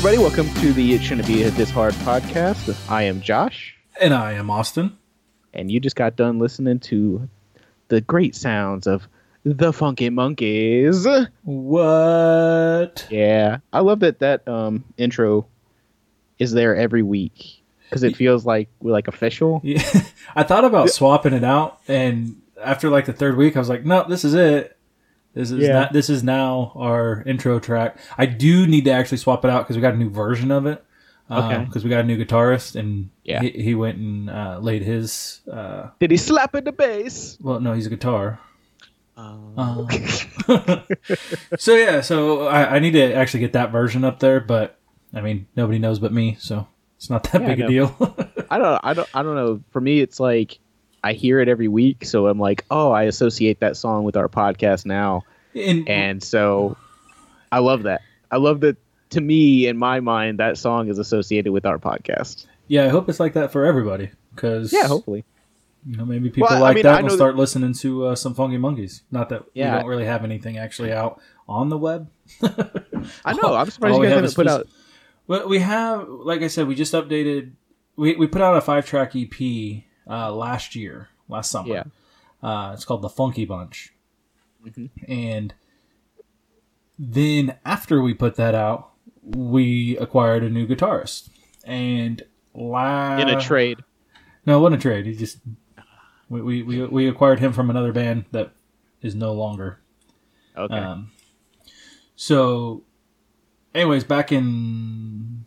Everybody, welcome to the It Shouldn't Be This Hard podcast. I am Josh, And I am Austin. and you just got done listening to the great sounds of the Funky Monkeys. What? Yeah, I love that that um, intro is there every week because it feels like we're like official. Yeah. I thought about swapping it out, and after like the third week, I was like, "No, this is it. This is Yeah. not. This is now our intro track." I do need to actually swap it out because we got a new version of it. Okay. Because we got a new guitarist, and Yeah. he, he went and uh, laid his. Uh, Did he slap in the bass? well, no, he's a guitar. Um, Um, so yeah, so I, I need to actually get that version up there, but I mean, nobody knows but me, so it's not that Yeah, big a deal. I don't, I don't, I don't know. For me, it's like I hear it every week, so I'm like, oh, I associate that song with our podcast now. and, and so I love that. I love that. To me, in my mind, that song is associated with our podcast. Yeah, I hope it's like that for everybody. Because Yeah, hopefully. you know maybe people Well, I like mean, I that and know will start listening to uh, some Funky Monkeys. Not that Yeah. we don't really have anything actually out on the web. I know. I'm surprised all you we guys have haven't put out. Well, we have, like I said, we just updated. We we put out a five track EP uh, last year, last summer. Yeah. Uh, it's called the Funky Bunch, Mhm. and then after we put that out, we acquired a new guitarist, and la- in a trade. no, it wasn't a trade. He just we, we, we, we acquired him from another band that is no longer. Okay. Um, so, anyways, back in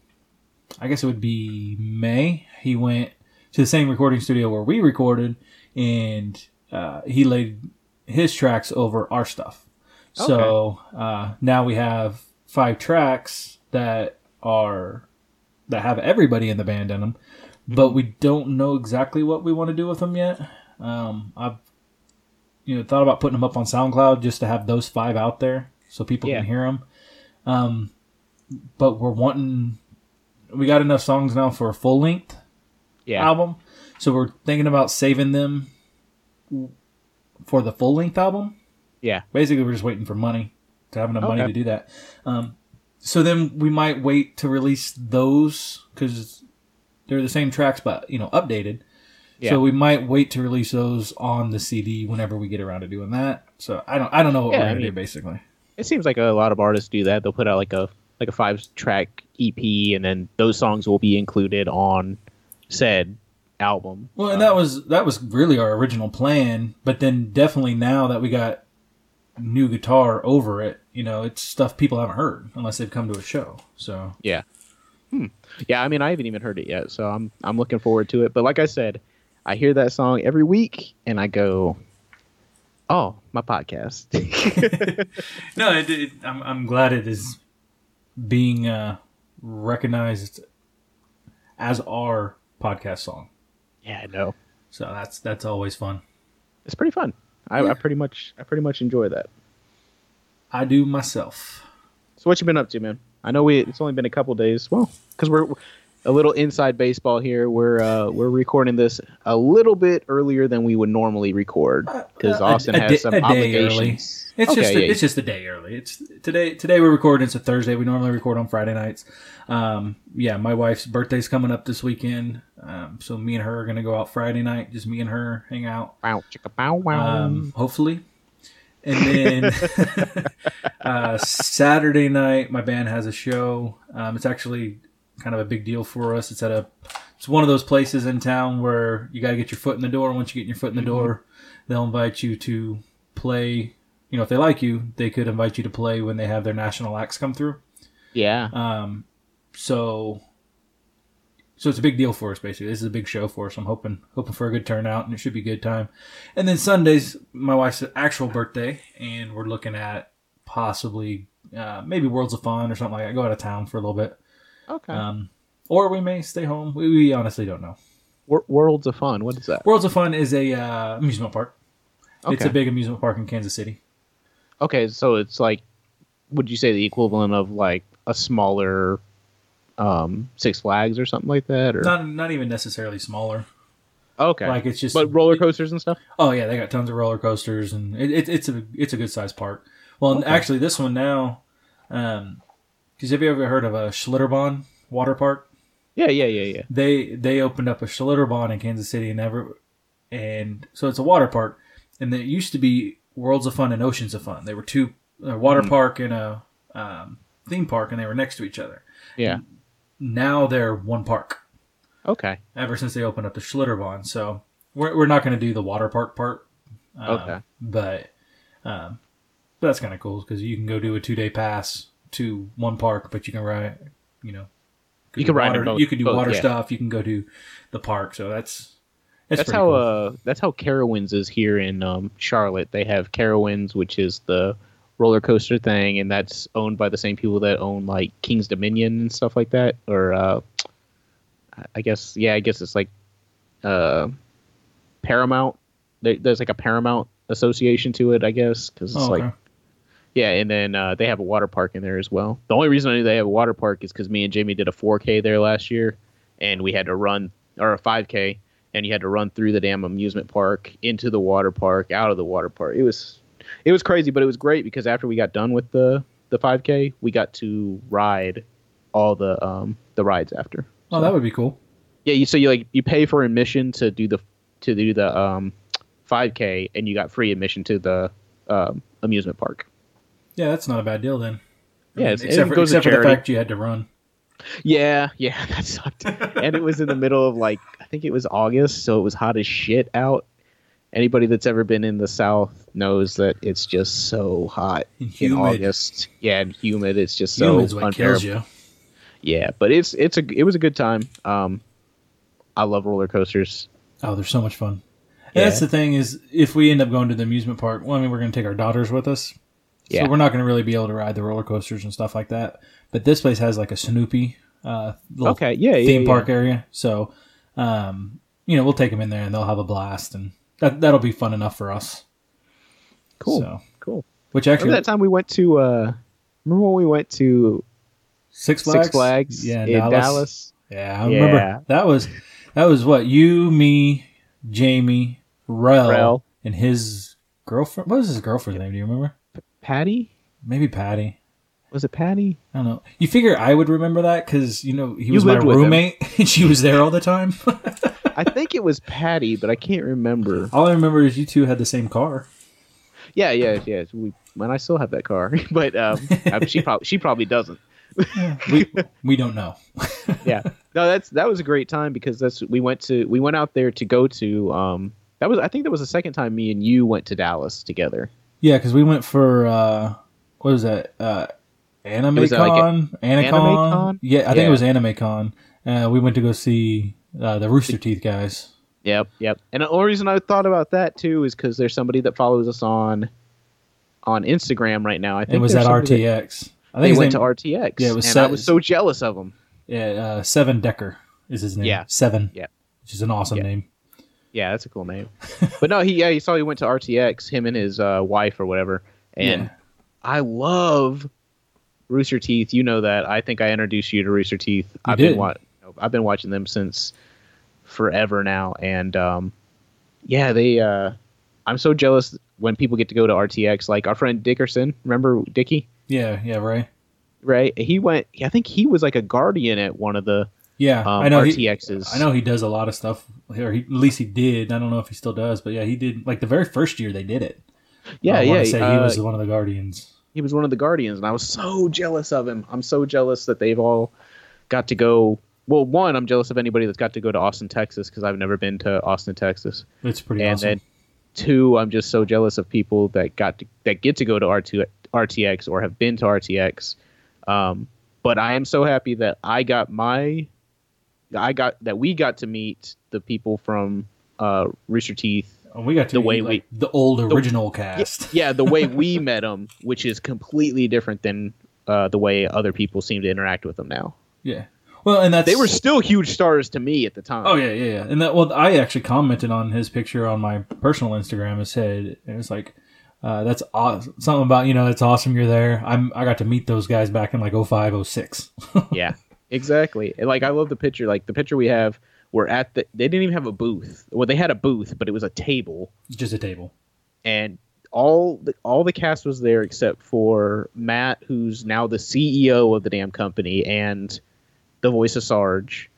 I guess it would be May. He went to the same recording studio where we recorded, and uh, he laid his tracks over our stuff. Okay. So uh, now we have five tracks that are that have everybody in the band in them, but we don't know exactly what we want to do with them yet. Um, I've you know thought about putting them up on SoundCloud just to have those five out there so people Yeah. can hear them. Um, but we're wanting we got enough songs now for a full length yeah. album, so we're thinking about saving them for the full length album. Yeah. Basically, we're just waiting for money to have enough money to do that. Um, so then we might wait to release those because they're the same tracks, but you know, updated. Yeah. So we might wait to release those on the CD whenever we get around to doing that. So I don't, I don't know what Yeah, we're I gonna do mean- basically. It seems like a lot of artists do that. They'll put out like a like a five track EP, and then those songs will be included on said album. Well, and that was that was really our original plan, but then definitely now that we got new guitar over it, you know, it's stuff people haven't heard unless they've come to a show. So Yeah. Hmm. Yeah, I mean, I haven't even heard it yet, so I'm I'm looking forward to it. But like I said, I hear that song every week, and I go, "Oh, my podcast." no, it, it, I'm I'm glad it is being uh, recognized as our podcast song. yeah, I know. So that's that's always fun. It's pretty fun. I, I pretty much I pretty much enjoy that. I do myself. So what you been up to, man? I know we it's only been a couple days. Well, because we're a little inside baseball here. We're uh, we're recording this a little bit earlier than we would normally record because Uh, a- Austin a has day- some a obligations. early. It's Okay, just a, yeah, it's just a day early. It's today. Today we're recording. It's a Thursday. We normally record on Friday nights. Um, yeah, my wife's birthday's coming up this weekend. Um, so me and her are gonna go out Friday night. Just me and her hang out. Wow, chicka bow wow. Um, hopefully, and then uh, Saturday night my band has a show. Um, it's actually kind of a big deal for us. It's at a it's one of those places in town where you got to get your foot in the door. Once you get your foot in the door, they'll invite you to play. You know, if they like you, they could invite you to play when they have their national acts come through. yeah. Um, so, so it's a big deal for us. Basically, this is a big show for us. I'm hoping hoping for a good turnout, and it should be a good time. And then Sundays, my wife's actual birthday, and we're looking at possibly uh, maybe Worlds of Fun or something like that. Go out of town for a little bit, Okay. um, or we may stay home. We, we honestly don't know. Wor- Worlds of Fun. What is that? Worlds of Fun is a uh, amusement park. Okay. It's a big amusement park in Kansas City. Okay, so it's like, would you say the equivalent of like a smaller um, Six Flags or something like that? Or Not not even necessarily smaller. okay, Like it's just but roller coasters and stuff. Oh yeah, they got tons of roller coasters, and it, it, it's a it's a good sized park. Well, Okay. actually, this one now, because Because have you ever heard of a Schlitterbahn water park? Yeah, yeah, yeah, yeah. They they opened up a Schlitterbahn in Kansas City and ever, and so it's a water park, and it used to be Worlds of Fun and Oceans of Fun. They were two a water Mhm. park and a um, theme park, and they were next to each other. Yeah. Now they're one park. Okay. ever since they opened up the Schlitterbahn. So we're, we're not going to do the water park part. Um, Okay. But, um, but that's kind of cool because you can go do a two day pass to one park, but you can ride, you know, You can ride water, both- You can do both, water yeah. stuff. You can go to the park. So that's that's, That's how cool. uh that's how Carowinds is here in um, Charlotte. They have Carowinds, which is the roller coaster thing, and that's owned by the same people that own like King's Dominion and stuff like that. Or uh, I guess yeah, I guess it's like uh, Paramount. There's like a Paramount association to it, I guess, because it's Oh, like okay. Yeah, and then uh, they have a water park in there as well. The only reason I knew they have a water park is because me and Jamie did a 4K there last year, and we had to run or a 5K, and you had to run through the damn amusement park into the water park, out of the water park. It was it was crazy, but it was great because after we got done with the the 5K, we got to ride all the um the rides after. oh, that would be cool. Yeah, you so you like you pay for admission to do the to do the um 5K, and you got free admission to the um, amusement park. Yeah, that's not a bad deal then. Yeah, it's- except for, except for the fact you had to run. Yeah, yeah, that sucked. and it was in the middle of like I think it was August, so it was hot as shit out. Anybody that's ever been in the South knows that it's just so hot in. August. Yeah, and humid. It's just so Humid's what kills unbearable. Yeah, but it's it's a it was a good time. Um, I love roller coasters. Oh, they're so much fun. Yeah. that's the thing is, if we end up going to the amusement park, well, I mean, we're going to take our daughters with us, Yeah. so we're not going to really be able to ride the roller coasters and stuff like that. But this place has like a Snoopy uh, little Okay, yeah, yeah, theme yeah. park area, so um, you know we'll take them in there and they'll have a blast, and that that'll be fun enough for us. Cool, So, cool. which Remember actually that time we went to? uh Remember when we went to Six Flags, Six Flags yeah, in Dallas? Yeah, I Yeah. remember that was that was what you, me, Jamie, Rel, Rel. and his girlfriend. What was his girlfriend's name? Do you remember? Patty? Maybe Patty. Was it Patty? I don't know. You figure I would remember that because you know he You was my lived with him. roommate and she was there all the time. I think it was Patty, but I can't remember. all I remember is you two had the same car. Yeah, yeah, yeah. We, and I still have that car, but um, she probably she probably doesn't. We we don't know. Yeah, no, that's that was a great time because that's we went to we went out there to go to um that was I think that was the second time me and you went to Dallas together. Yeah, because we went for uh, what was that? Uh, AnimeCon, was, uh, like, Anacon. AnimeCon? Yeah, I think Yeah. it was AnimeCon. Uh, we went to go see uh, the Rooster Teeth guys. Yep, yep. And the only reason I thought about that too is because there's somebody that follows us on on Instagram right now. I think It was that- RTX. I think his went name, to RTX. Yeah, it was and set- I was so jealous of him. yeah, uh, Seven Decker is his name. Yeah. Seven. Yeah. which is an awesome Yeah. name. Yeah, that's a cool name. but no, he yeah, he saw he went to RTX, him and his uh, wife or whatever. And Yeah. I love Rooster Teeth. You know that. I think I introduced you to Rooster Teeth. You I've did. been wa- I've been watching them since forever now, and um, yeah, they. Uh, I'm so jealous when people get to go to RTX. Like our friend Dickerson, remember Dickie? Yeah, yeah, right. Right? He went. I think he was like a guardian at one of the Yeah, um, I know. He, RTXs. I know he does a lot of stuff. Or he, at least he did. I don't know if he still does, but yeah, he did. Like the very first year they did it. Yeah, I yeah. say he uh, was one of the guardians. he was one of the guardians and i was so jealous of him i'm so jealous that they've all got to go well one i'm jealous of anybody that's got to go to austin texas because i've never been to austin texas It's pretty and awesome. then two i'm just so jealous of people that got to, that get to go to R2, rtx or have been to rtx um, but i am so happy that i got my i got that we got to meet the people from uh, rooster teeth And we got to the way like, the old original cast. yeah, the way we met them, which is completely different than uh, the way other people seem to interact with them now. Yeah. Well, and that's They were still huge stars to me at the time. Oh yeah, yeah, yeah. And that well, I actually commented on his picture on my personal Instagram. and said it was like, uh, "That's awesome. something about you know it's awesome you're there." I'm I got to meet those guys back in like 05, 06. yeah, exactly. Like I love the picture. Like the picture we have, we're at the. They didn't even have a booth. Well, they had a booth, but it was a table, Just a table. and all the, all the cast was there except for Matt, who's now the CEO of the damn company, and the voice of Sarge.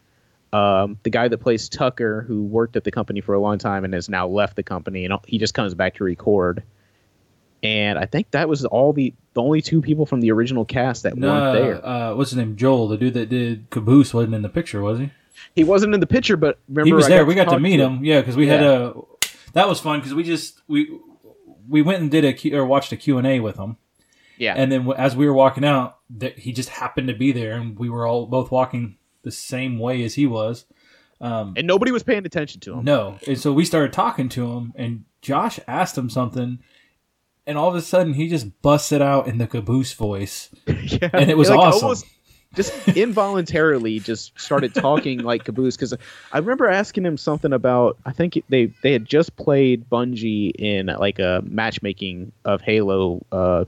Um, the guy that plays Tucker, who worked at the company for a long time and has now left the company, and he just comes back to record. And I think that was all the the only two people from the original cast that No, weren't there. uh, what's his name? Joel, the dude that did Caboose, wasn't in the picture, was he? He wasn't in the picture, but remember he was I there. we got to meet him. Yeah, because we had a. That was fun because we just we we went and did a Q, or watched a Q and A with him, Yeah, and then as we were walking out, that he just happened to be there, and we were all both walking the same way as he was. Um, and nobody was paying attention to him. no, and so we started talking to him, and Josh asked him something, and all of a sudden he just busted out in the caboose voice, yeah. and it was Like, awesome. almost just involuntarily just started talking like caboose because I remember asking him something about I think they they had just played Bungie in like a matchmaking of Halo uh,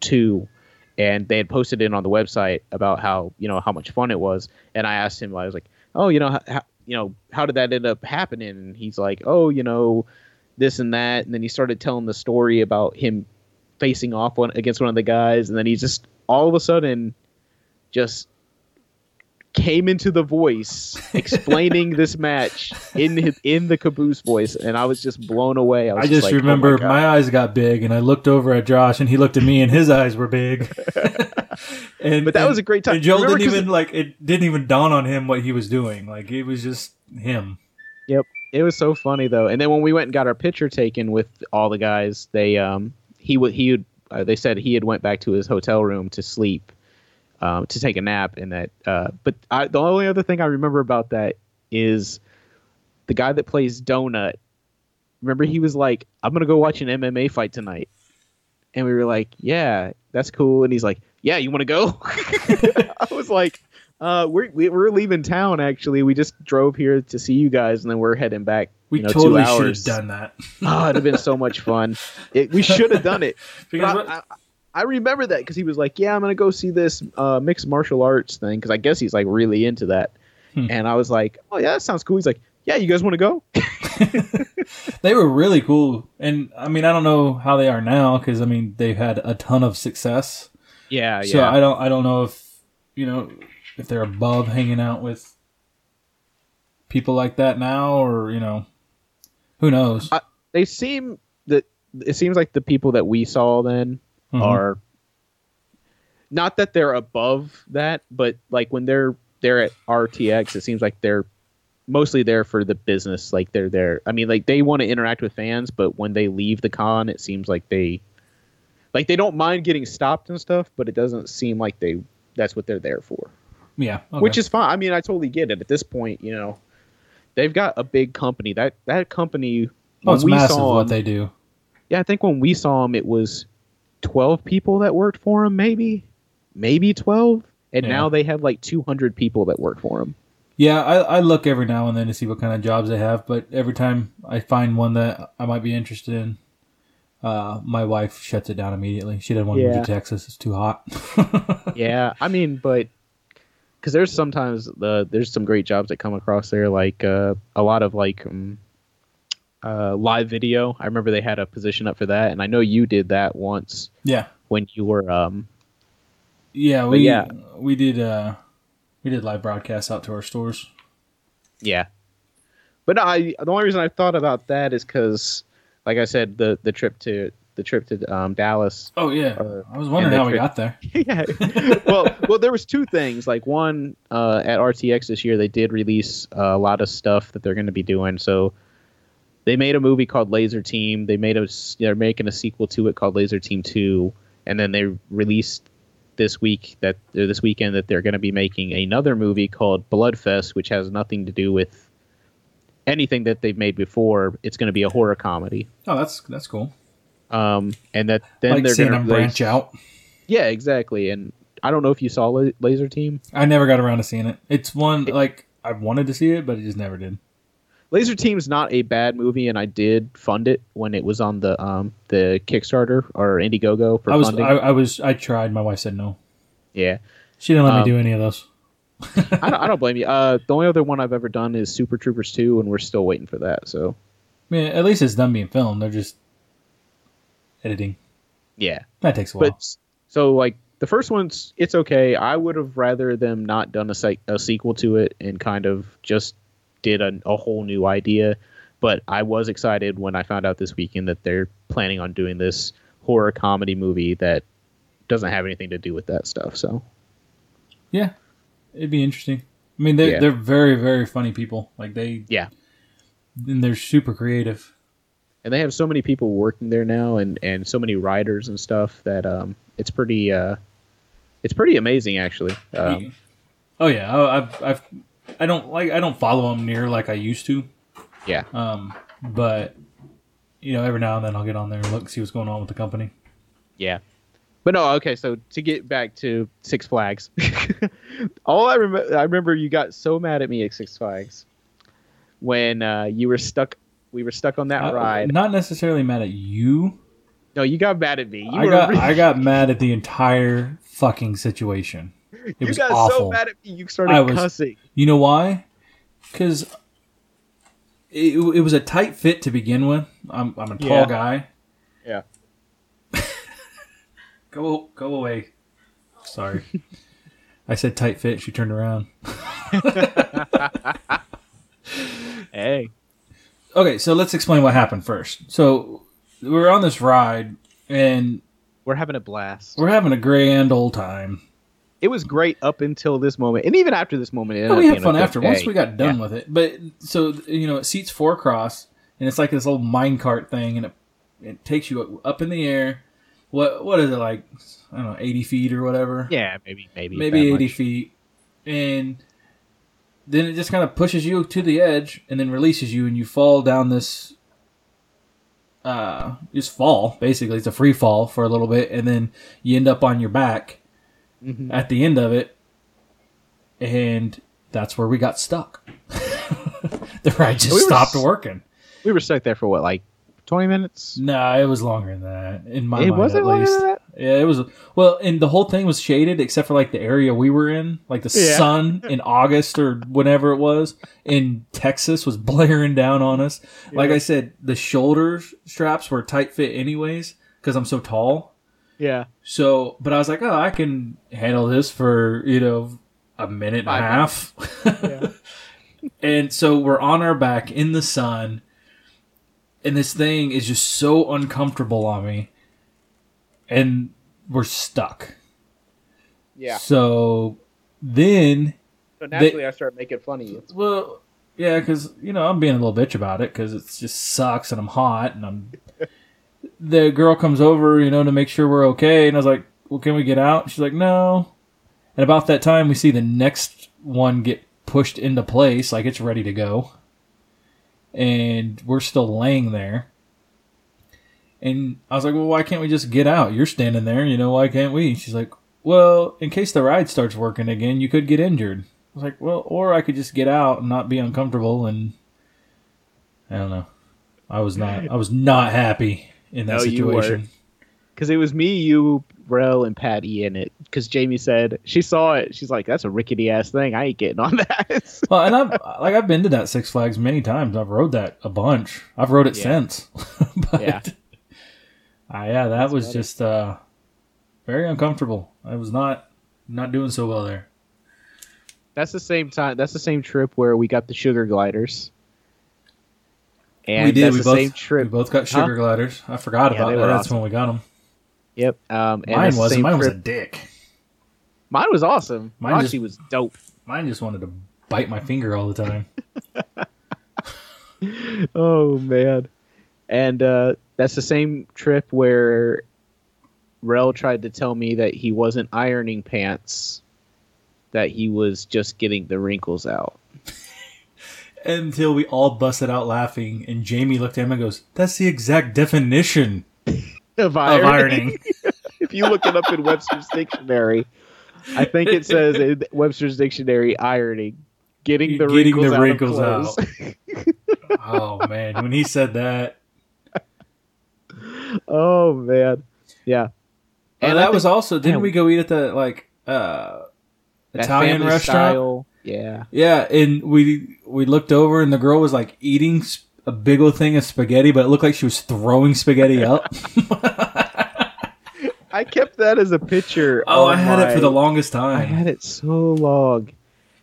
two, and they had posted it on the website about how you know how much fun it was, and I asked him I was like, oh you know how, you know how did that end up happening? And he's like, oh you know this and that, and then he started telling the story about him facing off one against one of the guys, and then he just all of a sudden just came into the voice explaining this match in his, in the caboose voice and i was just blown away i, was I just like, oh my remember my, eyes got big, and I looked over at Josh, and he looked at me, and his eyes were big. and but that and- was a great time And Joel Remember, didn't even like it. Didn't even dawn on him what he was doing. Like it was just him. Yep, it was so funny though and then when we went and got our picture taken with all the guys they um he would he would uh, they said he had went back to his hotel room to sleep um, to take a nap and that uh, but I, the only other thing i remember about that is the guy that plays donut remember he was like i'm gonna go watch an mma fight tonight and we were like yeah that's cool and he's like yeah you want to go i was like uh, we're we- we're leaving town. Actually, we just drove here to see you guys, and then we're heading back. We you know, totally should have done that. Oh, it'd have been so much fun. It, we should have done it. Because I, I, I remember that because he was like, "Yeah, I'm gonna go see this uh, mixed martial arts thing," because I guess he's like really into that. Hmm. And I was like, "Oh yeah, that sounds cool." He's like, "Yeah, you guys want to go?" they were really cool, and I mean, I don't know how they are now because I mean they've had a ton of success. Yeah, yeah. So yeah. I don't, I don't know if you know if they're above hanging out with people like that now, or you know, who knows? I- they seem that it seems like the people that we saw then Mhm. are not that they're above that, but like when they're they're at RTX, it seems like they're mostly there for the business. Like they're there. I mean, like they want to interact with fans, but when they leave the con, it seems like they like they don't mind getting stopped and stuff, but it doesn't seem like they that's what they're there for. yeah, okay. Which is fine. I mean, I totally get it. At this point, you know, they've got a big company. That that company. oh, it's we massive saw what 'em- they do. yeah, I think when we saw them, it was twelve people that worked for him, maybe, maybe twelve, and Yeah. now they have like two hundred people that work for him. Yeah, I, I look every now and then to see what kind of jobs they have, but every time I find one that I might be interested in, uh, my wife shuts it down immediately. She doesn't want to move to Texas; it's too hot. yeah, I mean, but because there's sometimes the there's some great jobs that come across there, like uh, a lot of like um, uh, live video. I remember they had a position up for that, and I know you did that once yeah, when you were um, yeah, we yeah. we did uh, we did live broadcasts out to our stores. Yeah, but I the only reason I thought about that is because, like I said, the the trip to the trip to um, Dallas. Oh yeah, Uh, I was wondering how they we got there. yeah. well, well, there was two things. Like one, uh, at RTX this year, they did release uh, a lot of stuff that they're going to be doing. So they made a movie called Lazer Team. They made a s- they're making a sequel to it called Lazer Team Two, and then they released this week that or this weekend that they're going to be making another movie called Bloodfest, which has nothing to do with anything that they've made before. It's going to be a horror comedy. Oh, that's that's cool. Um, and that then like they're going to branch out. Yeah, exactly. And I don't know if you saw La- Lazer Team. I never got around to seeing it. It's one like I wanted to see it, but I just never did. Lazer Team's not a bad movie, and I did fund it when it was on the um the Kickstarter or Indiegogo for I was funding. I, I was I tried. My wife said no. yeah, She didn't let Um, me do any of those. I don't, I don't blame you. Uh, the only other one I've ever done is Super Troopers two, and we're still waiting for that. So I mean, at least it's done being filmed. They're just editing. Yeah, That takes a while. but so like the first one's it's okay. I would have rather them not done a, se- a sequel to it and kind of just did a, a whole new idea. But I was excited when I found out this weekend that they're planning on doing this horror comedy movie that doesn't have anything to do with that stuff. So yeah, it'd be interesting. I mean, they Yeah. they're very very funny people. Like they yeah, and they're super creative. and they have so many people working there now and and so many writers and stuff that um it's pretty uh it's pretty amazing actually um, oh yeah, I've I've I don't like I don't follow them near like I used to. yeah Um, but you know, every now and then I'll get on there and look see what's going on with the company. yeah but no okay so to get back to six flags all i remember i remember you got so mad at me at six flags when uh you were stuck we were stuck on that I- ride not necessarily mad at you. no you got mad at me you I were got I got mad at the entire fucking situation. You got so mad at me you started I was- cussing You know why? Because it, it was a tight fit to begin with. I'm, I'm a tall Yeah. guy. yeah Go go away. Sorry. I said tight fit. She turned around. hey Okay, so let's explain what happened first. So we're on this ride, and we're having a blast we're having a grand old time. It was great up until this moment and even after this moment it Yeah, we had fun after once we got done with it. But so you know, it seats four across, and it's like this little mine cart thing, and it it takes you up in the air. What what is it like? I don't know, eighty feet or whatever. yeah maybe maybe maybe eighty much. feet, and then it just kind of pushes you to the edge, and then releases you, and you fall down this. Uh, just fall basically. It's a free fall for a little bit, and then you end up on your back Mhm. at the end of it, and that's where we got stuck. the ride just We stopped s- working. we were stuck there for what like 20 minutes No, it was longer than that. In my it mind, wasn't at longer least. than that Yeah, it was. Well, and the whole thing was shaded except for like the area we were in, like the Yeah. sun in August or whenever it was in Texas was blaring down on us. Like I said, the shoulder straps were tight fit anyways because I'm so tall. Yeah So, but I was like, oh, I can handle this for you know a minute and a half. Yeah. and so we're on our back in the sun, and this thing is just so uncomfortable on me, and we're stuck. yeah So then, so naturally i start making fun of you well, yeah, because you know I'm being a little bitch about it because it just sucks and I'm hot and I'm. The girl comes over, you know, to make sure we're okay, and I was like, "Well, can we get out?" She's like, "No." And about that time, we see the next one get pushed into place, like it's ready to go, and we're still laying there. And I was like, "Well, why can't we just get out? You're standing there, you know. Why can't we?" She's like, "Well, in case the ride starts working again, you could get injured." I was like, "Well, or I could just get out and not be uncomfortable." And I don't know. I was not. I was not happy in that No, you were. situation. because it was me you Rel and Patty in it because Jamie said she saw it she's like that's a rickety ass thing I ain't getting on that Well, and I've like I've been to that Six Flags many times. I've rode that a bunch. I've rode it Yeah. since. but, Yeah. Ah, yeah, that That's was funny. just uh, very uncomfortable. I was not not doing so well there. that's the same time that's the same trip where we got the sugar gliders and we did. We the both same trip we both got Huh? sugar gliders. I forgot Yeah, about that. That's awesome. when we got them. yep um and Mine wasn't. same Mine was a dick. mine was awesome Mine was dope Mine just wanted to bite my finger all the time. oh man and uh that's the same trip where Rel tried to tell me that he wasn't ironing pants that he was just getting the wrinkles out Until we all busted out laughing, and Jamie looked at him and goes, "That's the exact definition of of ironing." if you look it up in Webster's dictionary, I think it says in Webster's dictionary ironing, getting the Getting wrinkles, the out, wrinkles of clothes. oh man, when he said that, oh man, yeah. and I that think was also didn't yeah. we go eat at the like uh Italian restaurant? style, Yeah, Yeah, and we we looked over and the girl was like eating a big old thing of spaghetti, but it looked like she was throwing spaghetti up. I kept that as a picture. oh, I on had it for the longest time. I had it so long.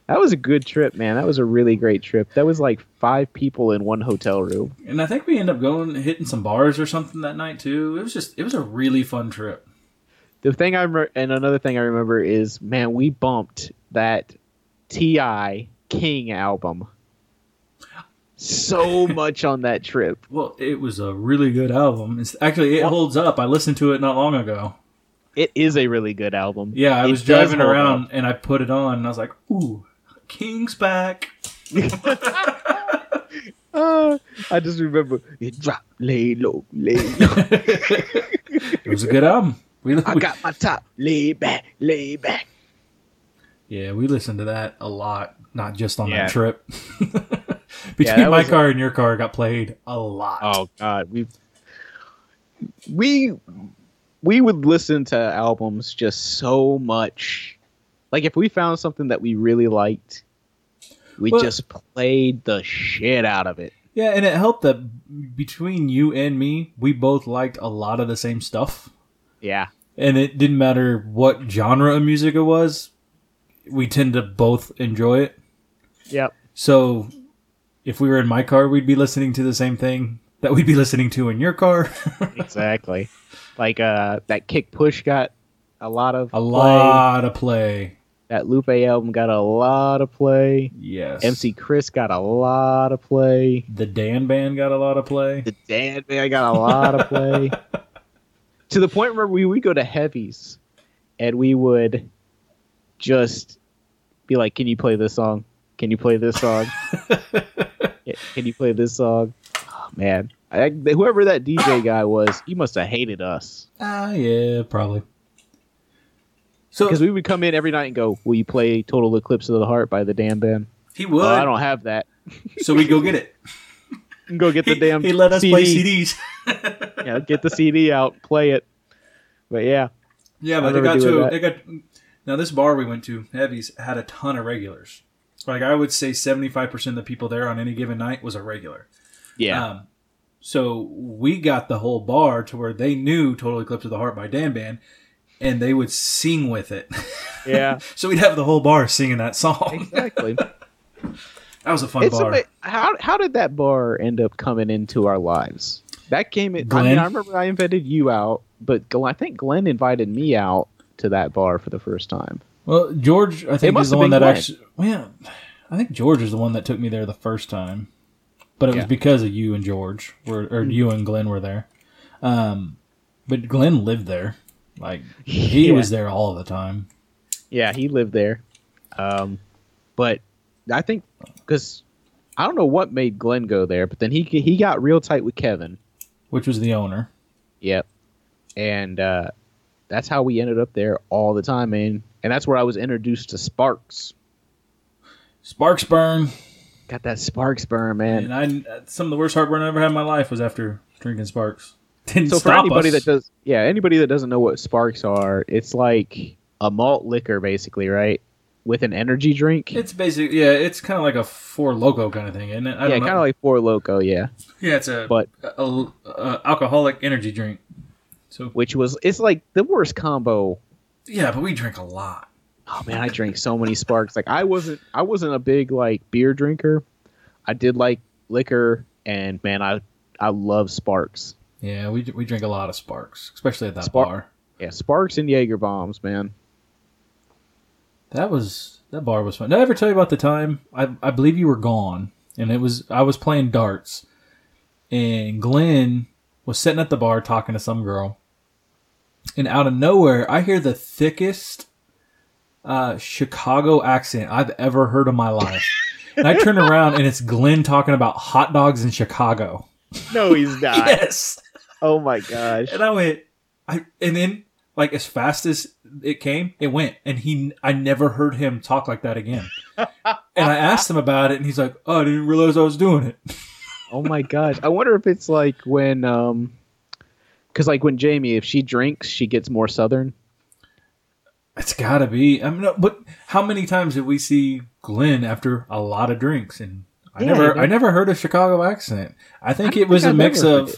That was a good trip, man. That was a really great trip. That was like five people in one hotel room. And I think we ended up going hitting some bars or something that night too. It was just it was a really fun trip. The thing I remember, and another thing I remember is, man, we bumped that T.I. King album so much on that trip. Well, it was a really good album. It's actually it Well- holds up. I listened to it not long ago. It is a really good album. Yeah, I It was driving around up. and I put it on and I was like, "Ooh, King's back." Uh, I just remember it drop, lay low, lay low. it was a good album. We, I we- got my top, lay back, lay back. Yeah, we listened to that a lot, not just on Yeah. that trip. Between that my a- car and your car, got played a lot. Oh God, we we we would listen to albums just so much. Like if we found something that we really liked, we Well- just played the shit out of it. Yeah, and it helped that between you and me, we both liked a lot of the same stuff. Yeah, And it didn't matter what genre of music it was, we tend to both enjoy it. yep, So if we were in my car, we'd be listening to the same thing that we'd be listening to in your car. exactly. like uh, that Kick Push got a lot of a play. lot of play. That Lupe album got a lot of play. Yes. MC Chris got a lot of play. The Dan Band got a lot of play. The Dan man got a lot of play. to the point where we would go to Heavy's and we would just be like, Can you play this song? Can you play this song? Can you play this song? Oh, man. I, whoever that DJ guy was, he must have hated us. Ah, yeah, probably. So Because we would come in every night and go, Will you play Total Eclipse of the Heart by the Dan Band? he would. Well, I don't have that. so we go get it. Go get the he, damn he let us CD. play CDs. Yeah, get the CD out, play it. But yeah, Yeah, but they got to that. they got now this bar we went to, Heavy's, had a ton of regulars. Like I would say seventy five percent of the people there on any given night was a regular. yeah. Um so we got the whole bar to where they knew Total Eclipse of the Heart by Dan Band and they would sing with it. yeah, so we'd have the whole bar singing that song. exactly. that was a fun it's bar. ama- how how did that bar end up coming into our lives? That came in. I mean, I remember I invited you out, but Glenn, I think Glenn invited me out to that bar for the first time. Well, George, I think is the one that Glenn. actually. Well, I think George is the one that took me there the first time, but it was Yeah. Hmm. because of you and George, were, or you and Glenn were there. Um, but Glenn lived there, like he Yeah. was there all the time. Yeah, he lived there. Um, but I think because I don't know what made Glenn go there, but then he he got real tight with Kevin. Which was the owner. Yep. And uh, that's how we ended up there all the time, man. And that's where I was introduced to Sparks. Sparks burn, Got that Sparks burn, man. and I some of the worst heartburn I ever had in my life was after drinking Sparks. Didn't so for anybody us. that does, yeah, anybody that doesn't know what Sparks are, it's like a malt liquor, basically, right? With an energy drink. it's basically yeah, it's kind of like a four loco kind of thing, isn't it? I yeah, kind of like Four Loco, yeah. yeah, it's a But a, a- a alcoholic energy drink. So which was it's like the worst combo. yeah, but we drink a lot. Oh man, I drank so many Sparks. Like I wasn't, I wasn't a big like beer drinker. I did like liquor, and man, I I love Sparks. Yeah, we we drink a lot of Sparks, especially at that Spark- bar. Yeah, Sparks and Jaeger bombs, man. That was that bar was fun. Did I ever tell you about the time? I I believe you were gone, and it was I was playing darts, and Glenn was sitting at the bar talking to some girl, and out of nowhere I hear the thickest uh, Chicago accent I've ever heard in my life. and I turn around and it's Glenn talking about hot dogs in Chicago. No, he's not. Yes. Oh my gosh. And I went, I and then like as fast as it came, it went, and he, I never heard him talk like that again. and I asked him about it, and he's like, "Oh, I didn't realize I was doing it." Oh my gosh. I wonder if it's like when um cuz like when Jamie if she drinks, she gets more southern. It's gotta be. I mean, but how many times did we see Glenn after a lot of drinks? And I Yeah, never. I never heard a Chicago accent. I think I it was think a I've mix of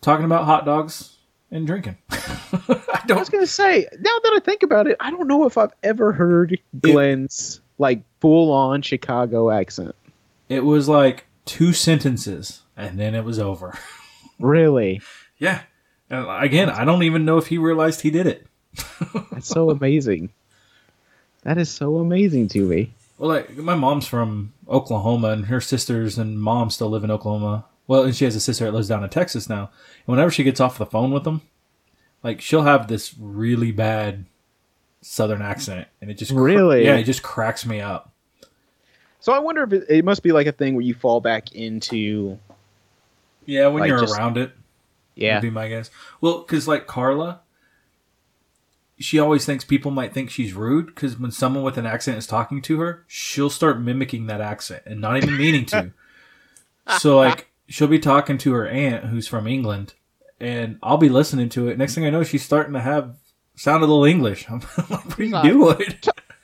talking about hot dogs and drinking. I I was gonna say, now that I think about it, I don't know if I've ever heard Glenn's like full on Chicago accent. It was like two sentences, and then it was over. Really, Yeah. Again, I don't even know if he realized he did it. that's so amazing. That is so amazing to me. Well, like my mom's from Oklahoma, and her sisters and mom still live in Oklahoma. Well, and she has a sister that lives down in Texas now. And whenever she gets off the phone with them, like she'll have this really bad Southern accent, and it just Really? yeah, it just cracks me up. So I wonder if it, it must be like a thing where you fall back into. Yeah, when Like, you're just- around it, Yeah, would be my guess. Well, because like Carla, she always thinks people might think she's rude because when someone with an accent is talking to her, she'll start mimicking that accent and not even meaning to. so like she'll be talking to her aunt who's from England, and I'll be listening to it. Next thing I know, she's starting to have sound a little English. I'm like, what are you doing?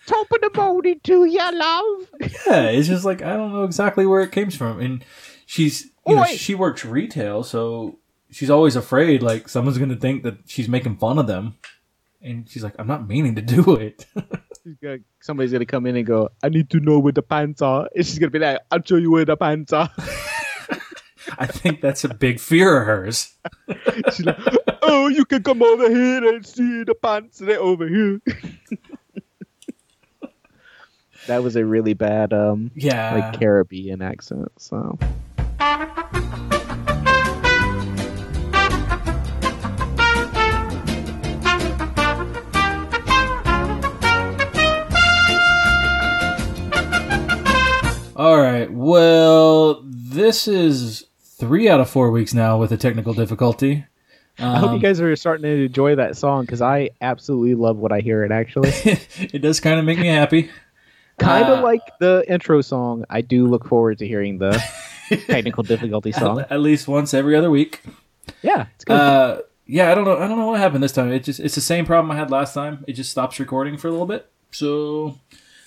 top of the morning to ya, love. yeah, it's just like I don't know exactly where it came from, and she's you know she works retail, so she's always afraid like someone's gonna think that she's making fun of them, and she's like, I'm not meaning to do it. Somebody's gonna come in and go, "I need to know where the pants are," and she's gonna be like, "I'll show you where the pants are." I think that's a big fear of hers. She's like, "Oh, you can come over here and see the pants. They're over here." that was a really bad, um, Yeah, like Caribbean accent. So All right. Well, this is three out of four weeks now with a technical difficulty. I hope Um, you guys are starting to enjoy that song because I absolutely love what I hear it. Actually, it does kind of make me happy. kind of Uh, like the intro song. I do look forward to hearing the technical difficulty song. At, at least once every other week. Yeah, it's good. Uh, yeah, I don't know. I don't know what happened this time. It just it's the same problem I had last time. It just stops recording for a little bit. So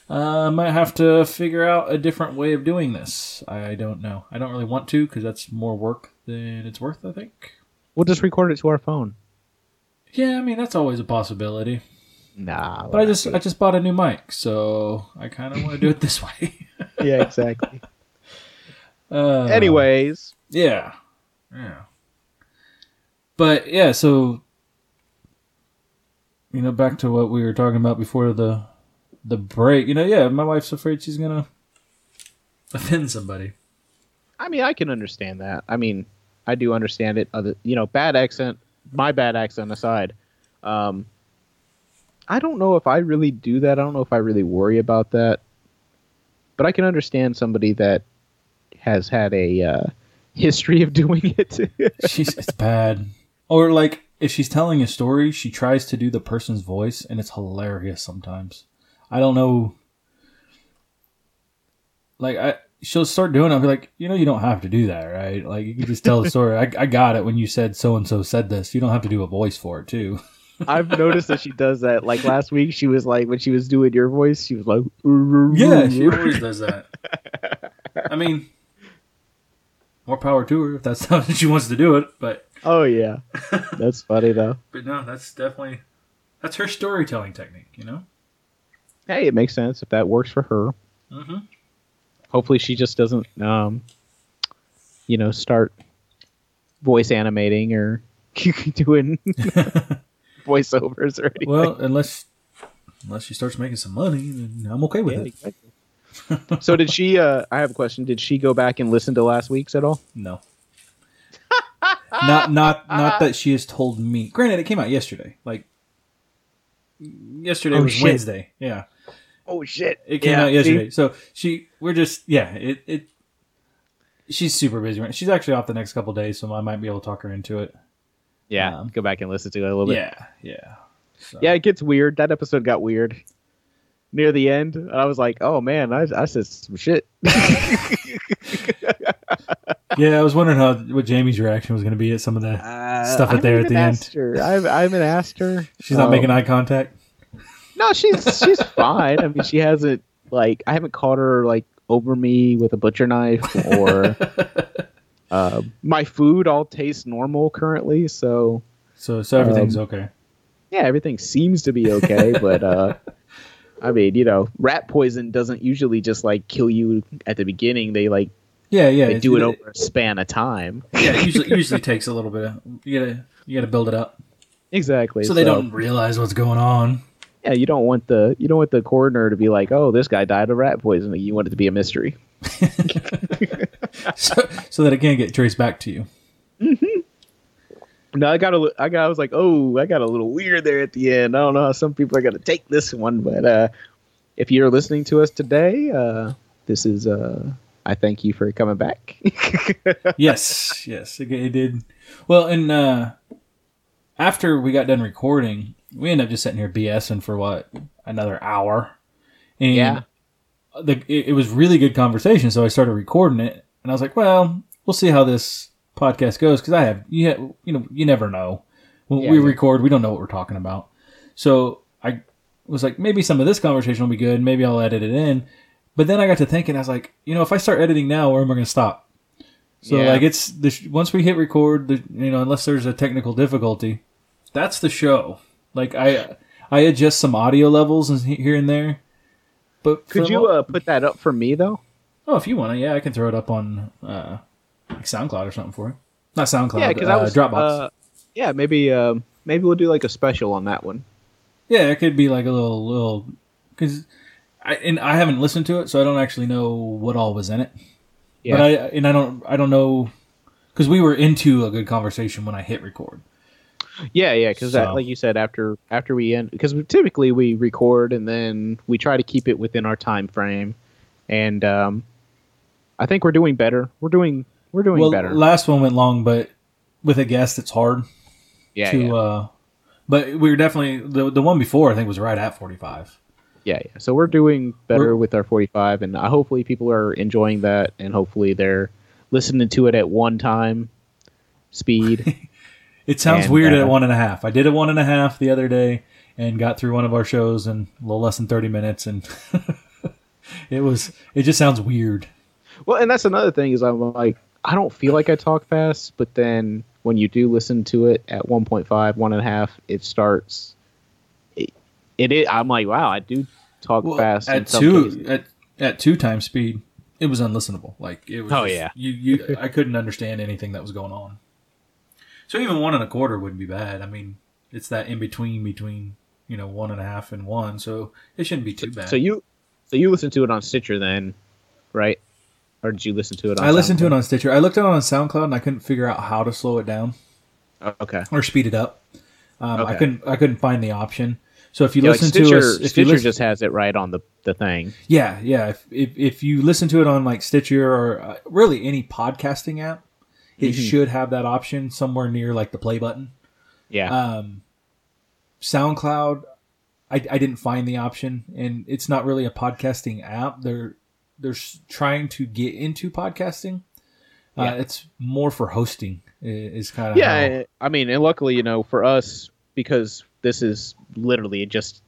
uh, I might have to figure out a different way of doing this. I don't know. I don't really want to because that's more work than it's worth. I think. we'll just record it to our phone. Yeah, I mean that's always a possibility. Nah, But I just I just bought a new mic, so I kind of want to do it this way. yeah, exactly. Uh, Anyways, Yeah. Yeah. But yeah, so you know, back to what we were talking about before the the break. You know, yeah, my wife's afraid she's gonna offend somebody. I mean, I can understand that. I mean, I do understand it. Other, you know, bad accent. My bad accent aside, um, I don't know if I really do that. I don't know if I really worry about that. But I can understand somebody that has had a uh, history of doing it. She's it's bad. Or like if she's telling a story, she tries to do the person's voice and it's hilarious sometimes. I don't know like I she'll start doing it, I'll be like, you know you don't have to do that, right? Like you can just tell the story. I, I got it when you said so and so said this. You don't have to do a voice for it too. I've noticed that she does that. Like last week, she was like when she was doing your voice, she was like, Yeah, she always does that. I mean, more power to her if that's how she wants to do it. But Oh yeah, that's funny though. but no, that's definitely that's her storytelling technique. You know. Hey, it makes sense if that works for her. Mm-hmm. Hopefully, she just doesn't, um, you know, start voice animating or doing voiceovers or anything. Well, unless unless she starts making some money, then I'm okay with Yeah, it. exactly. so did she? Uh, I have a question. Did she go back and listen to last week's at all? No. not not not that she has told me. Granted, it came out yesterday. Like yesterday Oh, was shit. Wednesday. Yeah, Oh shit! it came out yesterday. So she, we're just yeah. It it. She's super busy. Right? She's actually off the next couple days, so I might be able to talk her into it. Yeah, Um, go back and listen to it a little bit. Yeah, yeah. So. Yeah, it gets weird. That episode got weird near the end. And I was like, oh man, I, I said some shit. yeah. I was wondering how what Jamie's reaction was going to be at some of the. Stuff Uh, there at the end. Her. I haven't, I haven't asked her. She's not Um, making eye contact. No, she's she's fine. I mean, she hasn't like I haven't caught her like over me with a butcher knife or uh, my food all tastes normal currently. So so so everything's Um, okay. yeah, everything seems to be okay. but uh, I mean, you know, rat poison doesn't usually just like kill you at the beginning. They like Yeah, yeah. they do it over a span of time. Yeah, it usually usually takes a little bit. Of, you gotta you gotta build it up Exactly. so they don't realize what's going on. Yeah, you don't want the you don't want the coroner to be like, oh, this guy died of rat poisoning. You want it to be a mystery. so, so that it can't get traced back to you. No, I got a, I got, I was like, oh, I got a little weird there at the end. I don't know how some people are gonna take this one, but uh, if you're listening to us today, uh, this is, uh, I thank you for coming back. yes, yes, it, it did. Well, and uh, after we got done recording, we ended up just sitting here BSing for what another hour, and Yeah. the, it, it was really good conversation. So I started recording it, and I was like, well, we'll see how this podcast goes because I have you, ha- you know, you never know when Yeah, we yeah. record, we don't know what we're talking about. So I was like, maybe some of this conversation will be good. Maybe I'll edit it in. But then I got to thinking, I was like, you know, if I start editing now, where am I going to stop? So Yeah. like it's the sh- once we hit record, the, you know, unless there's a technical difficulty, that's the show. Like I I adjust some audio levels here and there. But Could you uh, put that up for me though? oh, if you want to, yeah, I can throw it up on uh, like SoundCloud or something for you. Not SoundCloud, yeah, because uh, I was Dropbox. Uh, yeah, maybe, um, maybe we'll do like a special on that one. Yeah, it could be like a little little because I and I haven't listened to it, so I don't actually know what all was in it. Yeah. But I and I don't I don't know because we were into a good conversation when I hit record. Yeah, yeah, because So- like you said, after after we end, because typically we record and then we try to keep it within our time frame, and um, I think we're doing better. We're doing we're doing well, better. last one went long, but with a guest, it's hard yeah, to. yeah, uh But we were definitely the the one before I think was right at forty five. yeah, yeah. So we're doing better We're- with our forty-five, and uh, hopefully people are enjoying that, and hopefully they're listening to it at one time speed. It sounds And, weird uh, at one and a half. I did a one and a half the other day and got through one of our shows in a little less than thirty minutes, and it was it just sounds weird. Well, and that's another thing is I'm like I don't feel like I talk fast, but then when you do listen to it at 1.5, one and a half, it starts. It, it is. I'm like, wow, I do talk Well, fast. at two cases. at at two times speed, it was unlistenable. Like it was. Oh, just- yeah. you you I couldn't understand anything that was going on. So even one and a quarter wouldn't be bad. I mean, it's that in between between you know one and a half and one, so it shouldn't be too bad. So you, so you listen to it on Stitcher then, right? Or did you listen to it? on I listened to it on Stitcher. I looked at it on SoundCloud and I couldn't figure out how to slow it down okay. or speed it up. Um, I couldn't. I couldn't find the option. So if you Yeah, like listen Stitcher, to us, if you Stitcher listen, just has it right on the the thing. yeah, yeah. If, if if you listen to it on like Stitcher or uh, really any podcasting app, it Mhm. should have that option somewhere near like the play button. Yeah. Um, SoundCloud, I, I didn't find the option, and it's not really a podcasting app. They're they're trying to get into podcasting. Uh, it's more for hosting. Is kind of yeah, I I mean, and luckily, you know, for us, because this is literally just,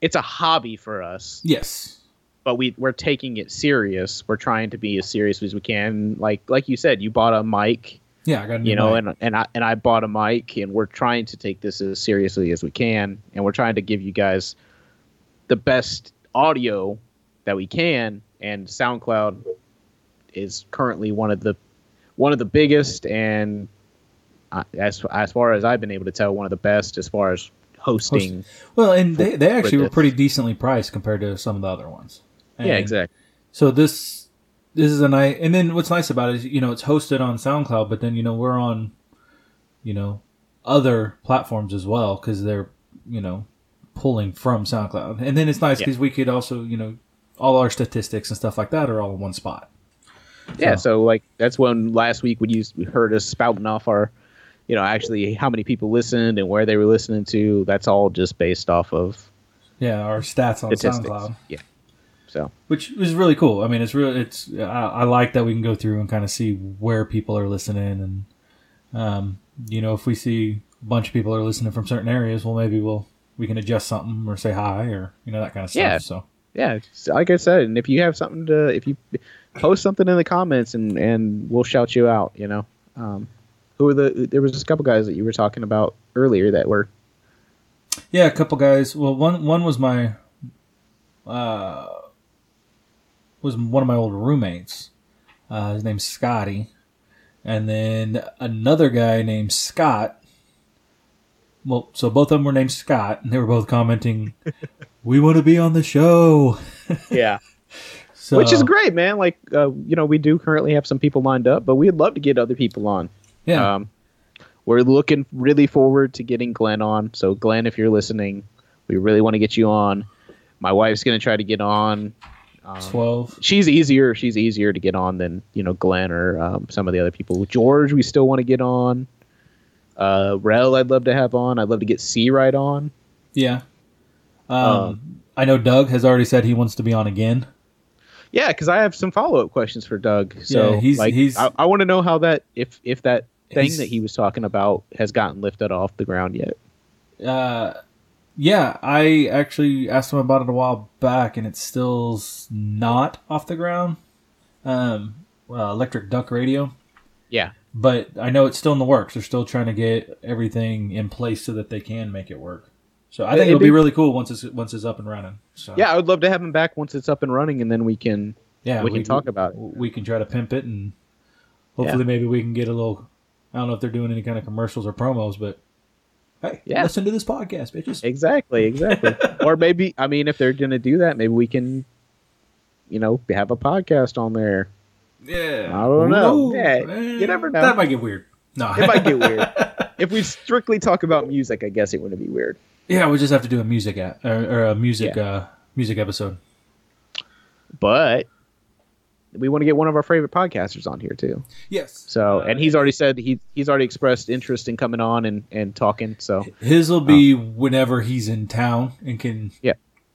it's a hobby for us. yes, but we we're taking it serious. We're trying to be as serious as we can. Like like you said, you bought a mic, yeah. I got you know, mic. and and I and I bought a mic, and we're trying to take this as seriously as we can, and we're trying to give you guys the best audio that we can. And SoundCloud is currently one of the one of the biggest, and uh, as as far as I've been able to tell, one of the best as far as hosting. well, and they, they actually were pretty decently priced compared to some of the other ones. Yeah, exactly. So this this is a nice, and then what's nice about it is you know it's hosted on SoundCloud, but then you know we're on, you know, other platforms as well because they're you know pulling from SoundCloud, and then it's nice Yeah. because we could also you know all our statistics and stuff like that are all in one spot. Yeah, So- so like that's when last week when you heard us spouting off our, you know, actually how many people listened and where they were listening to. That's all just based off of Yeah, our stats on statistics. SoundCloud, Yeah. So which is really cool. I mean, it's really it's I, I like that we can go through and kind of see where people are listening, and um, you know if we see a bunch of people are listening from certain areas, well maybe we'll we can adjust something or say hi or you know that kind of stuff. Yeah. So yeah, like I said, and if you have something to, if you post something in the comments, and and we'll shout you out. You know, um, who are the? There was a couple guys that you were talking about earlier that were. Yeah, a couple guys. Well, one one was my, uh, was one of my old roommates. Uh, his name's Scotty, and then another guy named Scott. Well, so both of them were named Scott, and they were both commenting, "We want to be on the show." Yeah. So, Which is great, man. Like, uh, you know, we do currently have some people lined up, but we'd love to get other people on. Yeah, Um, we're looking really forward to getting Glenn on. So, Glenn, if you're listening, we really want to get you on. My wife's going to try to get on. Um, twelve. she's easier. She's easier to get on than you know Glenn or um, some of the other people. George, we still want to get on. Uh, Rel, I'd love to have on. I'd love to get C right on. Yeah. Um, Um, I know Doug has already said he wants to be on again. Yeah, because I have some follow up questions for Doug. So Yeah, he's- like, he's- I, I want to know how that if if that thing that he was talking about has gotten lifted off the ground yet. Uh, yeah, I actually asked him about it a while back, and it's still not off the ground. Um, well, electric duck radio, Yeah, but I know it's still in the works. They're still trying to get everything in place so that they can make it work. So I think It'd it'll be be- really cool once it's once it's up and running. So yeah, I would love to have him back once it's up and running, and then we can yeah, we can talk about it. We can try to pimp it, and hopefully maybe we can get a little. I don't know if they're doing any kind of commercials or promos, but hey, Yeah. listen to this podcast, bitches. Exactly, exactly. or maybe I mean, if they're gonna do that, maybe we can, you know, have a podcast on there. Yeah, I don't know. Ooh, Yeah, you never know. That might get weird. No, It might get weird. If we strictly talk about music, I guess it wouldn't be weird. yeah, we just have to do a music at, or, or a music uh music episode. But we want to get one of our favorite podcasters on here too. Yes. So, Uh, and he's already said he he's already expressed interest in coming on and and talking. So, his will be whenever he's in town and can Yeah.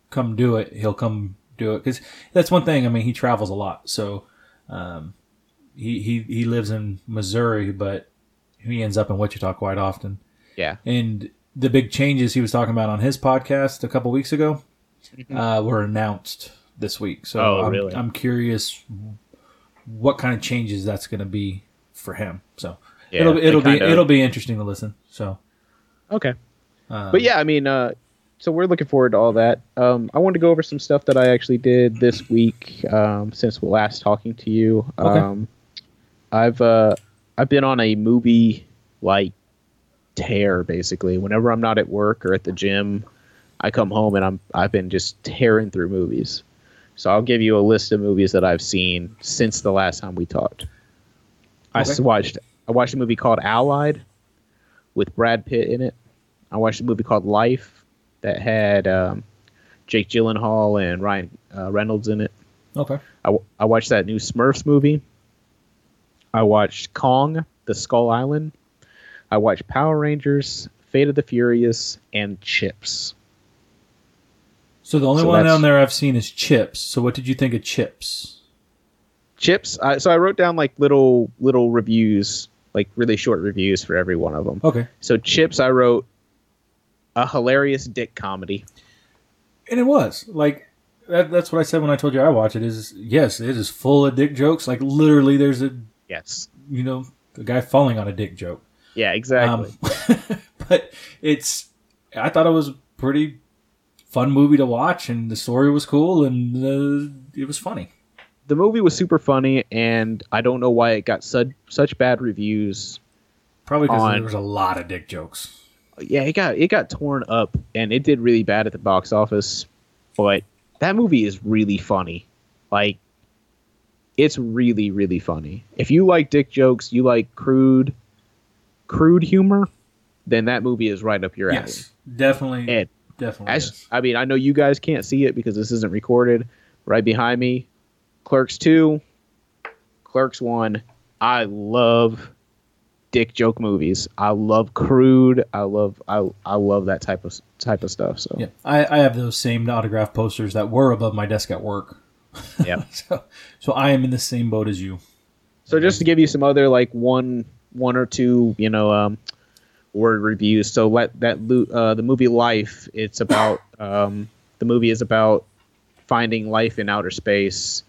come do it. He'll come do it because that's one thing. I mean, he travels a lot, so um, he he he lives in Missouri, but he ends up in Wichita quite often. yeah, And the big changes he was talking about on his podcast a couple weeks ago uh, were announced this week. So Oh, I'm, really? I'm curious what kind of changes that's going to be for him. So Yeah, it'll it'll be kinda- it'll be interesting to listen. So, okay. um, But yeah, I mean, uh, so we're looking forward to all that. Um, I wanted to go over some stuff that I actually did this week um, since last talking to you. Okay. Um, I've uh, I've been on a movie like tear basically. Whenever I'm not at work or at the gym, I come home and I'm I've been just tearing through movies. So I'll give you a list of movies that I've seen since the last time we talked. I Okay. s- watched I watched a movie called Allied with Brad Pitt in it. I watched a movie called Life that had um, Jake Gyllenhaal and Ryan uh, Reynolds in it. okay. I, w- I watched that new Smurfs movie. I watched Kong, The Skull Island. I watched Power Rangers, Fate of the Furious, and Chips. So the only So one down there I've seen is Chips. So what did you think of Chips? Chips. I, so I wrote down like little little reviews, like really short reviews for every one of them. Okay. So Chips, I wrote a hilarious dick comedy. And it was like that, that's what I said when I told you I watched it. Is yes, it is full of dick jokes. Like literally, there's a Yes. you know a guy falling on a dick joke. Yeah. Exactly. Um, but it's I thought it was pretty fun movie to watch, and the story was cool, and uh, it was funny. the movie was super funny, and I don't know why it got such such bad reviews. Probably because On- there was a lot of dick jokes. Yeah, it got it got torn up, and it did really bad at the box office. But that movie is really funny. Like, it's really really funny. If you like dick jokes, you like crude, crude humor, then that movie is right up your alley. Yes, definitely, And definitely. as. I mean, I know you guys can't see it because this isn't recorded. Right behind me, Clerks two, Clerks one. I love dick joke movies. I love crude. I love I I love that type of type of stuff. So Yeah, I, I have those same autograph posters that were above my desk at work. yeah. So, so I am in the same boat as you. So just to give you some other like one one or two you know um, word reviews. So let that uh, the movie Life. It's about um, the movie is about finding life in outer space,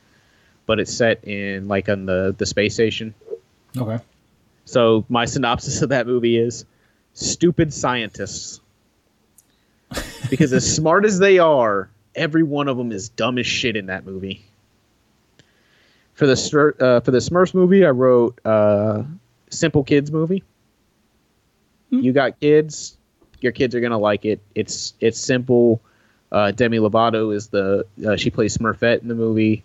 but it's set in like on the the space station. Okay. So my synopsis of that movie is stupid scientists. Because as smart as they are, every one of them is dumb as shit in that movie. For the uh, for the Smurfs movie, I wrote uh, simple kids movie. You got kids, your kids are gonna like it. It's it's simple. Uh, Demi Lovato is the uh, she plays Smurfette in the movie.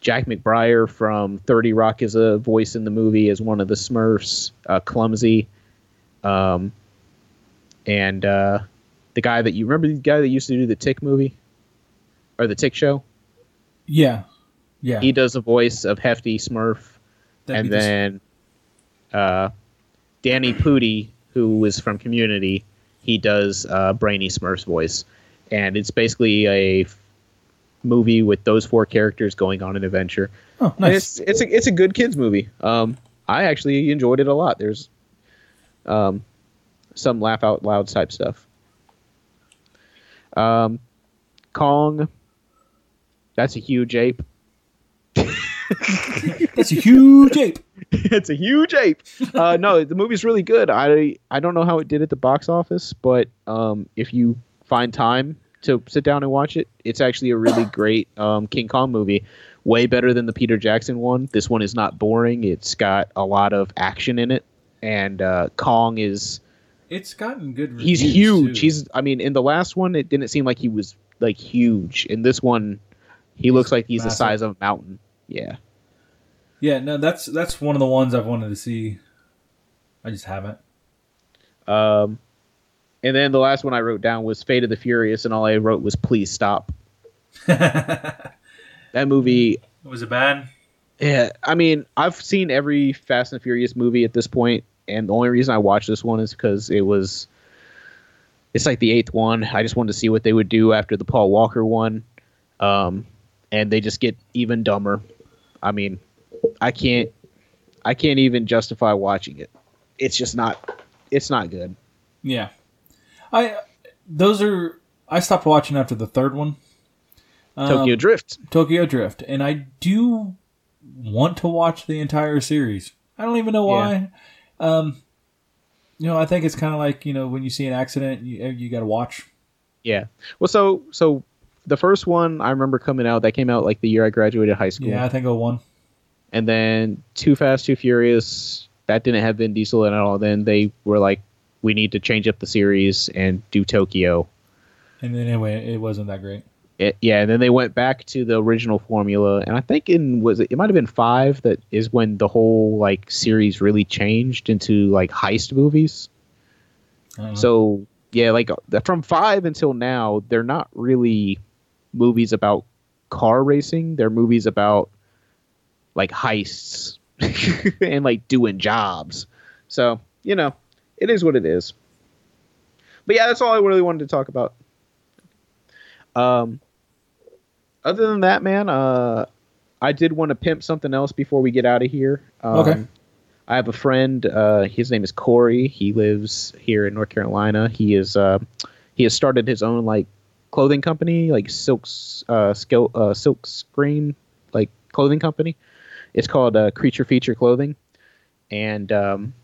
Jack McBrayer from Thirty Rock is a voice in the movie as one of the Smurfs. Uh, clumsy, um, and uh, the guy that you remember the guy that used to do the Tick movie or the Tick show. Yeah. Yeah. He does the voice of Hefty Smurf, That'd and then uh, Danny Pudi, who is from Community, he does uh, Brainy Smurf's voice, and it's basically a movie with those four characters going on an adventure. oh, And nice. It's it's a it's a good kids movie. Um, I actually enjoyed it a lot. There's um, some laugh out loud type stuff. Um, Kong. That's a huge ape. That's a huge ape. it's a huge ape. Uh, no, the movie's really good. I I don't know how it did at the box office, but um, if you find time to sit down and watch it, it's actually a really great um, King Kong movie. Way better than the Peter Jackson one. This one is not boring. It's got a lot of action in it, and uh, Kong is It's gotten good reviews. he's huge. too. He's I mean, in the last one, it didn't seem like he was like huge. In this one, he looks like he's massive. the size of a mountain. Yeah. Yeah, no, that's that's one of the ones I've wanted to see. I just haven't. Um, and then the last one I wrote down was Fate of the Furious, and all I wrote was "Please stop." That movie, Was it bad? yeah. I mean, I've seen every Fast and Furious movie at this point, and the only reason I watched this one is because it was. It's like the eighth one. I just wanted to see what they would do after the Paul Walker one, um, and they just get even dumber. I mean, I can't, I can't even justify watching it. It's just not, it's not good. Yeah, I those are. I stopped watching after the third one, Um, Tokyo Drift. Tokyo Drift, and I do want to watch the entire series. I don't even know why. Um, you know, I think it's kind of like you know when you see an accident, you you got to watch. Yeah. Well, so so the first one I remember coming out that came out like the year I graduated high school, Yeah, I think I one. and then Too Fast, Too Furious that didn't have Vin Diesel in it at all. Then they were like, we need to change up the series and do Tokyo. And then anyway, it wasn't that great. It, yeah, and then they went back to the original formula, and I think in was it, it might have been five that is when the whole like series really changed into like heist movies. Know. So yeah, like uh, from five until now, they're not really movies about car racing. They're movies about like heists and like doing jobs. So you know, it is what it is. But yeah, that's all I really wanted to talk about. Um, other than that, man, uh, I did want to pimp something else before we get out of here. Um, Okay. I have a friend. Uh, his name is Corey. He lives here in North Carolina. He is uh, he has started his own like clothing company, like silks uh, skill uh, silk screen like clothing company. It's called uh, Creature Feature Clothing, and um,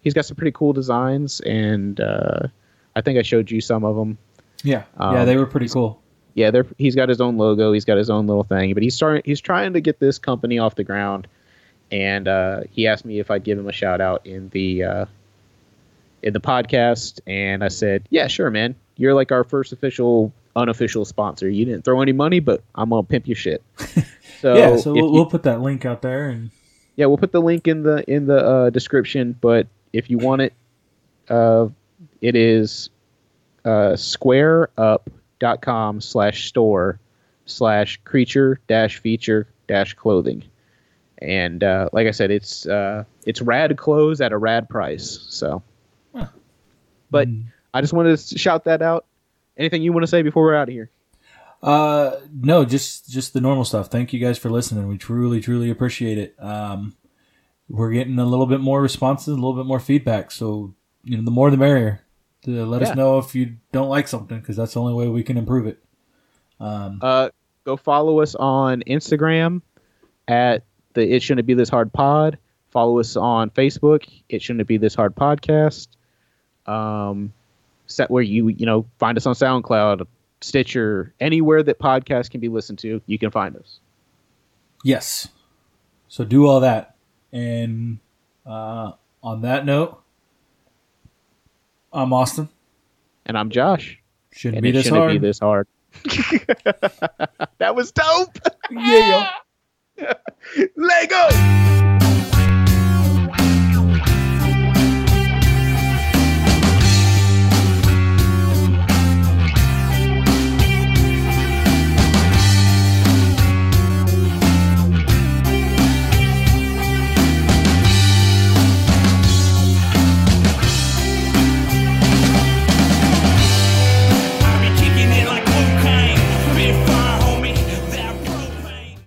he's got some pretty cool designs. And uh, I think I showed you some of them. yeah, um, yeah, they were pretty cool. Yeah, they're, he's got his own logo. He's got his own little thing, but he's starting. He's trying to get this company off the ground, and uh, he asked me if I'd give him a shout out in the uh, in the podcast, and I said, "Yeah, sure, man. You're like our first official, unofficial sponsor. You didn't throw any money, but I'm gonna pimp your shit." So yeah, so we'll, you- we'll put that link out there, and yeah, we'll put the link in the in the uh, description. But if you want it, uh, it is uh, squareup.com slash store slash creature dash feature dash clothing. And uh, like I said, it's uh, it's rad clothes at a rad price. So, Huh. but Mm. I just wanted to shout that out. Anything you want to say before we're out of here? Uh, no, just just the normal stuff. Thank you guys for listening. We truly, truly appreciate it. Um, we're getting a little bit more responses, a little bit more feedback. So you know, the more the merrier. To let Yeah. us know if you don't like something, because that's the only way we can improve it. Um, Uh, go follow us on Instagram at the It Shouldn't Be This Hard Pod. Follow us on Facebook. It Shouldn't Be This Hard Podcast. Um, set where you you know find us on SoundCloud, Stitcher, anywhere that podcasts can be listened to. You can find us. Yes. So do all that. And uh, on that note, I'm Austin. And I'm Josh. Shouldn't be this shouldn't hard. be this hard. that was dope. Yeah, Lego.